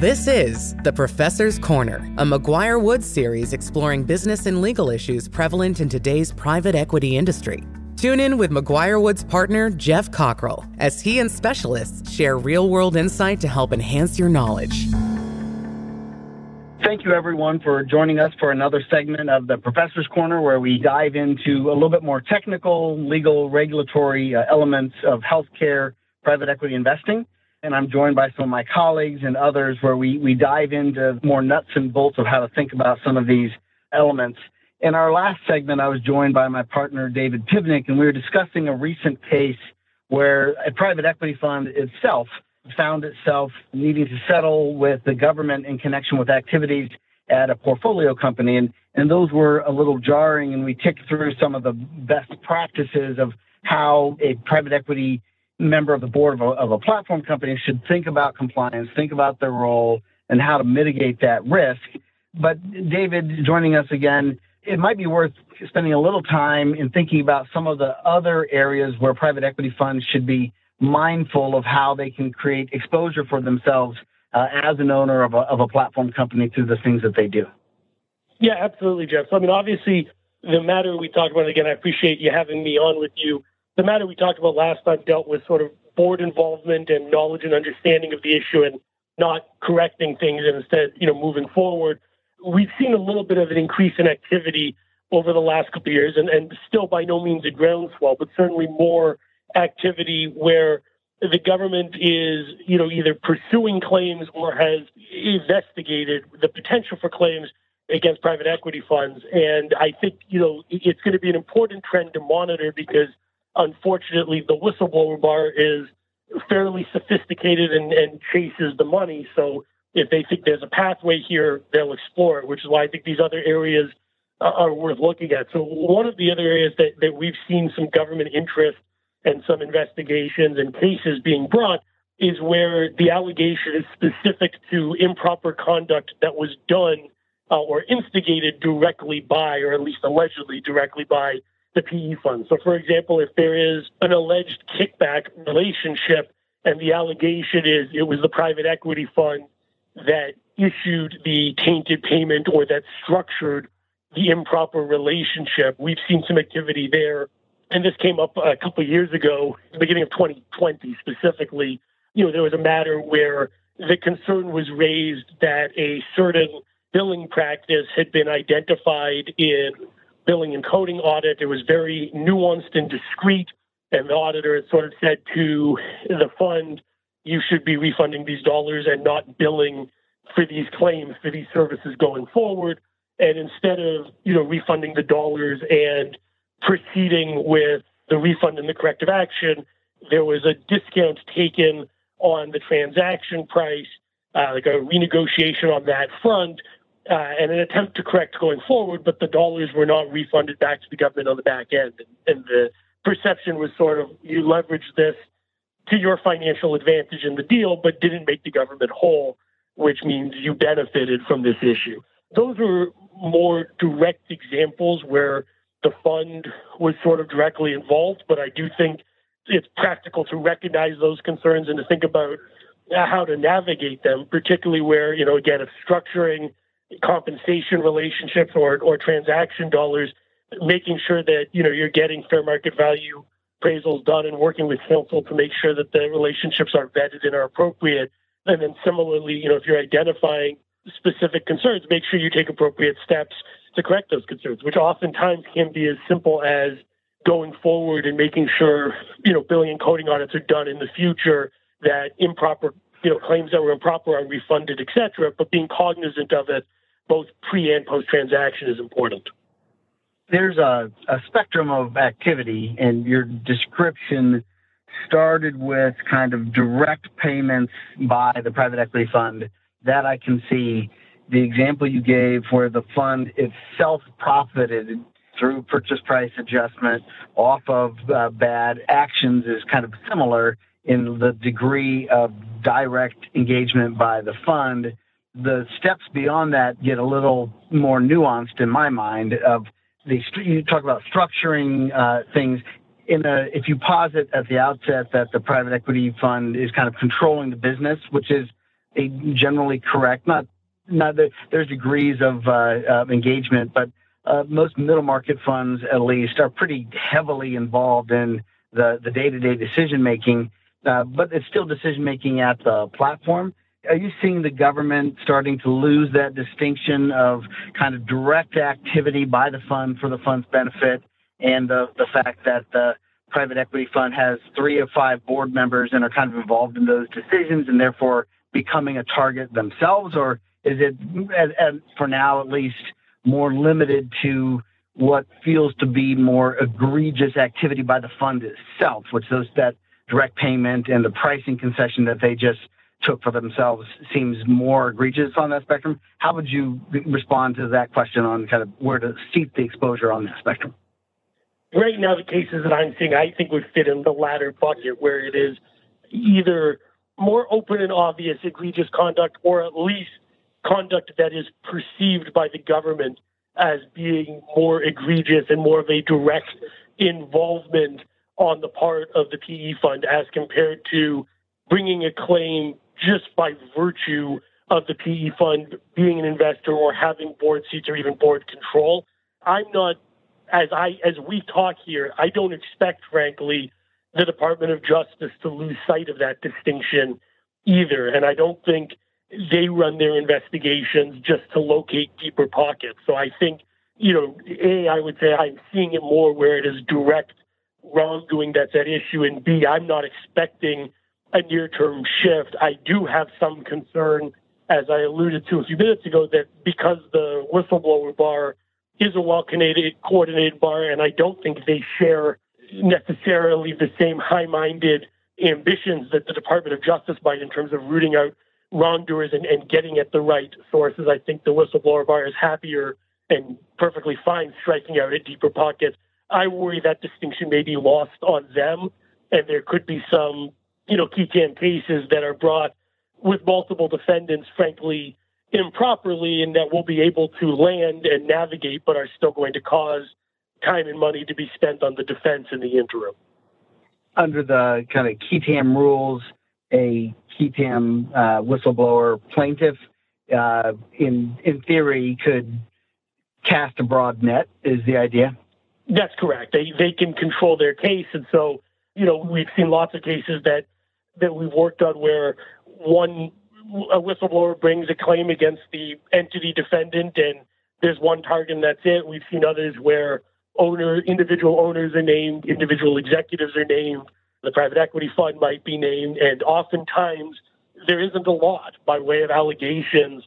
This is The Professor's Corner, a McGuireWoods series exploring business and legal issues prevalent in today's private equity industry. Tune in with McGuireWoods partner Geoff Cockrell as he and specialists share real world insight to help enhance your knowledge. Thank you, everyone, for joining us for another segment of the Professor's Corner, where we dive into a little bit more technical, legal, regulatory uh, elements of healthcare private equity investing and I'm joined by some of my colleagues and others where we, we dive into more nuts and bolts of how to think about some of these elements. In our last segment, I was joined by my partner, David Pivnick, and we were discussing a recent case where a private equity fund itself found itself needing to settle with the government in connection with activities at a portfolio company. And, and those were a little jarring, and we ticked through some of the best practices of how a private equity member of the board of a, of a platform company should think about compliance, think about their role, and how to mitigate that risk. But David, joining us again, it might be worth spending a little time in thinking about some of the other areas where private equity funds should be mindful of how they can create exposure for themselves uh, as an owner of a, of a platform company through the things that they do. Yeah, absolutely, Geoff. So, I mean, obviously, the matter we talked about, again, I appreciate you having me on with you the matter we talked about last time dealt with sort of board involvement and knowledge and understanding of the issue and not correcting things and instead, you know, moving forward. We've seen a little bit of an increase in activity over the last couple of years and, and still by no means a groundswell, but certainly more activity where the government is, you know, either pursuing claims or has investigated the potential for claims against private equity funds. And I think, you know, it's going to be an important trend to monitor because Unfortunately, the whistleblower bar is fairly sophisticated and, and chases the money. So if they think there's a pathway here, they'll explore it, which is why I think these other areas are worth looking at. So one of the other areas that, that we've seen some government interest and some investigations and cases being brought is where the allegation is specific to improper conduct that was done uh, or instigated directly by, or at least allegedly directly by, the PE fund. So, for example, if there is an alleged kickback relationship and the allegation is it was the private equity fund that issued the tainted payment or that structured the improper relationship, we've seen some activity there. And this came up a couple of years ago, the beginning of 2020 specifically. You know, there was a matter where the concern was raised that a certain billing practice had been identified in billing and coding audit. It was very nuanced and discreet. And the auditor sort of said to the fund, you should be refunding these dollars and not billing for these claims for these services going forward. And instead of, you know, refunding the dollars and proceeding with the refund and the corrective action, there was a discount taken on the transaction price, uh, like a renegotiation on that front, uh, and an attempt to correct going forward, but the dollars were not refunded back to the government on the back end. And, and the perception was sort of you leveraged this to your financial advantage in the deal, but didn't make the government whole, which means you benefited from this issue. Those were more direct examples where the fund was sort of directly involved, but I do think it's practical to recognize those concerns and to think about how to navigate them, particularly where, you know, again, if structuring compensation relationships or, or transaction dollars, making sure that you know you're getting fair market value appraisals done and working with counsel to make sure that the relationships are vetted and are appropriate. And then similarly, you know, if you're identifying specific concerns, make sure you take appropriate steps to correct those concerns, which oftentimes can be as simple as going forward and making sure, you know, billing and coding audits are done in the future, that improper, you know, claims that were improper are refunded, et cetera, but being cognizant of it both pre and post transaction is important. There's a, a spectrum of activity, and your description started with kind of direct payments by the private equity fund. That I can see. The example you gave where the fund itself profited through purchase price adjustment off of uh, bad actions is kind of similar in the degree of direct engagement by the fund the steps beyond that get a little more nuanced in my mind. Of the you talk about structuring uh, things. In a, if you posit at the outset that the private equity fund is kind of controlling the business, which is a generally correct, not not that there's degrees of, uh, of engagement, but uh, most middle market funds, at least, are pretty heavily involved in the, the day-to-day decision making, uh, but it's still decision making at the platform. Are you seeing the government starting to lose that distinction of kind of direct activity by the fund for the fund's benefit and the, the fact that the private equity fund has three or five board members and are kind of involved in those decisions and therefore becoming a target themselves? Or is it, for now at least, more limited to what feels to be more egregious activity by the fund itself, which those that direct payment and the pricing concession that they just took for themselves seems more egregious on that spectrum. How would you respond to that question on kind of where to seat the exposure on that spectrum? Right now, the cases that I'm seeing, I think would fit in the latter bucket where it is either more open and obvious egregious conduct or at least conduct that is perceived by the government as being more egregious and more of a direct involvement on the part of the PE fund as compared to bringing a claim just by virtue of the PE fund being an investor or having board seats or even board control. I'm not as I as we talk here, I don't expect frankly the Department of Justice to lose sight of that distinction either. And I don't think they run their investigations just to locate deeper pockets. So I think, you know, A, I would say I'm seeing it more where it is direct wrongdoing that's at issue, and B, I'm not expecting a near term shift. I do have some concern, as I alluded to a few minutes ago, that because the whistleblower bar is a well coordinated bar, and I don't think they share necessarily the same high minded ambitions that the Department of Justice might in terms of rooting out wrongdoers and, and getting at the right sources. I think the whistleblower bar is happier and perfectly fine striking out at deeper pockets. I worry that distinction may be lost on them, and there could be some, you know, tam cases that are brought with multiple defendants, frankly, improperly, and that we'll be able to land and navigate, but are still going to cause time and money to be spent on the defense in the interim. Under the kind of tam rules, a tam uh, whistleblower plaintiff, uh, in in theory, could cast a broad net. Is the idea? That's correct. They they can control their case, and so you know we've seen lots of cases that that we've worked on where one a whistleblower brings a claim against the entity defendant, and there's one target, and that's it. We've seen others where owner individual owners are named, individual executives are named, the private equity fund might be named, and oftentimes there isn't a lot by way of allegations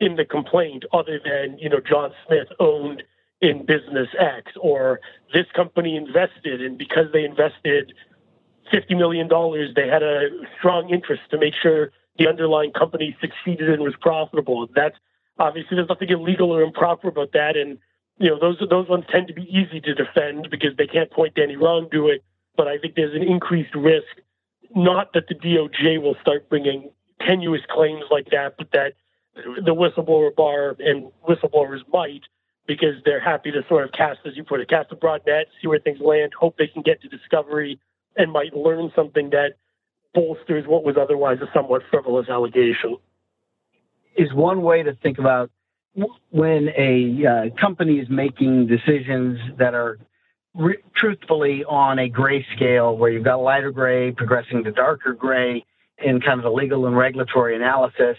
in the complaint other than, you know, John Smith owned in business X or this company invested and because they invested $50 million, they had a strong interest to make sure the underlying company succeeded and was profitable. That's obviously there's nothing illegal or improper about that. And, you know, those, those ones tend to be easy to defend because they can't point to any wrongdoing but I think there's an increased risk, not that the DOJ will start bringing tenuous claims like that, but that the whistleblower bar and whistleblowers might, because they're happy to sort of cast, as you put it, cast a broad net, see where things land, hope they can get to discovery, and might learn something that bolsters what was otherwise a somewhat frivolous allegation. Is one way to think about when a uh, company is making decisions that are re- truthfully on a gray scale where you've got lighter gray progressing to darker gray in kind of the legal and regulatory analysis.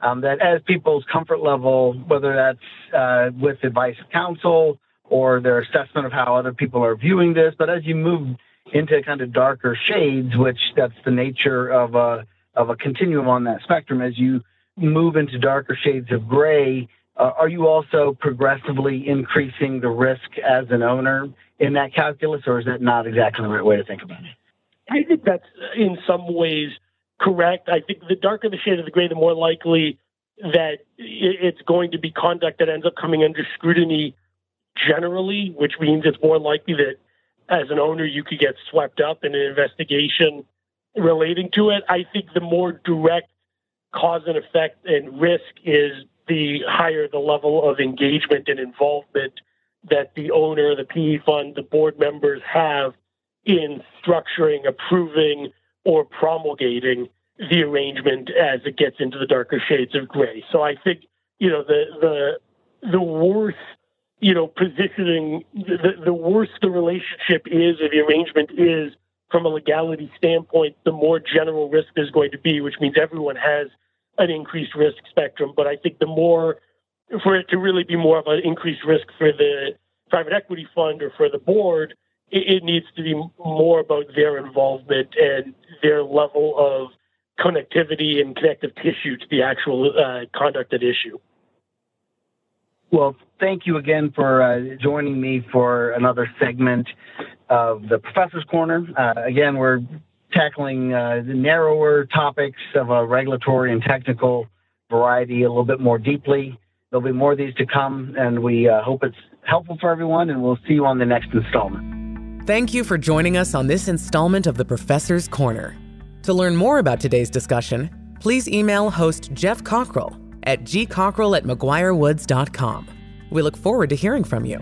Um, that as people's comfort level, whether that's uh, with advice of counsel or their assessment of how other people are viewing this, but as you move into kind of darker shades, which that's the nature of a of a continuum on that spectrum, as you move into darker shades of gray, uh, are you also progressively increasing the risk as an owner in that calculus, or is that not exactly the right way to think about it? I think that's in some ways correct. I think the darker the shade of the gray, the more likely that it's going to be conduct that ends up coming under scrutiny generally, which means it's more likely that as an owner you could get swept up in an investigation relating to it. I think the more direct cause and effect and risk is the higher the level of engagement and involvement that the owner, the PE fund, the board members have in structuring, approving, or promulgating the arrangement as it gets into the darker shades of gray. So I think you know the the the worse you know positioning the, the worse the relationship is or the arrangement is from a legality standpoint, the more general risk there's going to be, which means everyone has an increased risk spectrum. But I think the more for it to really be more of an increased risk for the private equity fund or for the board, it, it needs to be more about their involvement and their level of connectivity and connective tissue to the actual uh, conduct at issue. Well, thank you again for uh, joining me for another segment of the Professor's Corner. Uh, again, we're tackling uh, the narrower topics of a regulatory and technical variety a little bit more deeply. There'll be more of these to come, and we uh, hope it's helpful for everyone, and we'll see you on the next installment. Thank you for joining us on this installment of the Professor's Corner. To learn more about today's discussion, please email host Geoff Cockrell at gcockrell at mcguirewoods.com. We look forward to hearing from you.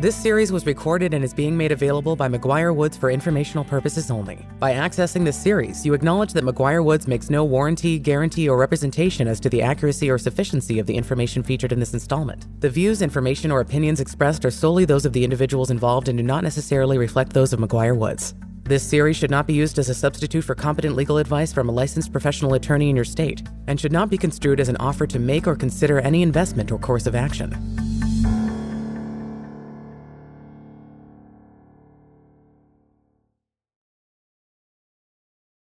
This series was recorded and is being made available by McGuireWoods for informational purposes only. By accessing this series, you acknowledge that McGuireWoods makes no warranty, guarantee, or representation as to the accuracy or sufficiency of the information featured in this installment. The views, information, or opinions expressed are solely those of the individuals involved and do not necessarily reflect those of McGuireWoods. This series should not be used as a substitute for competent legal advice from a licensed professional attorney in your state and should not be construed as an offer to make or consider any investment or course of action.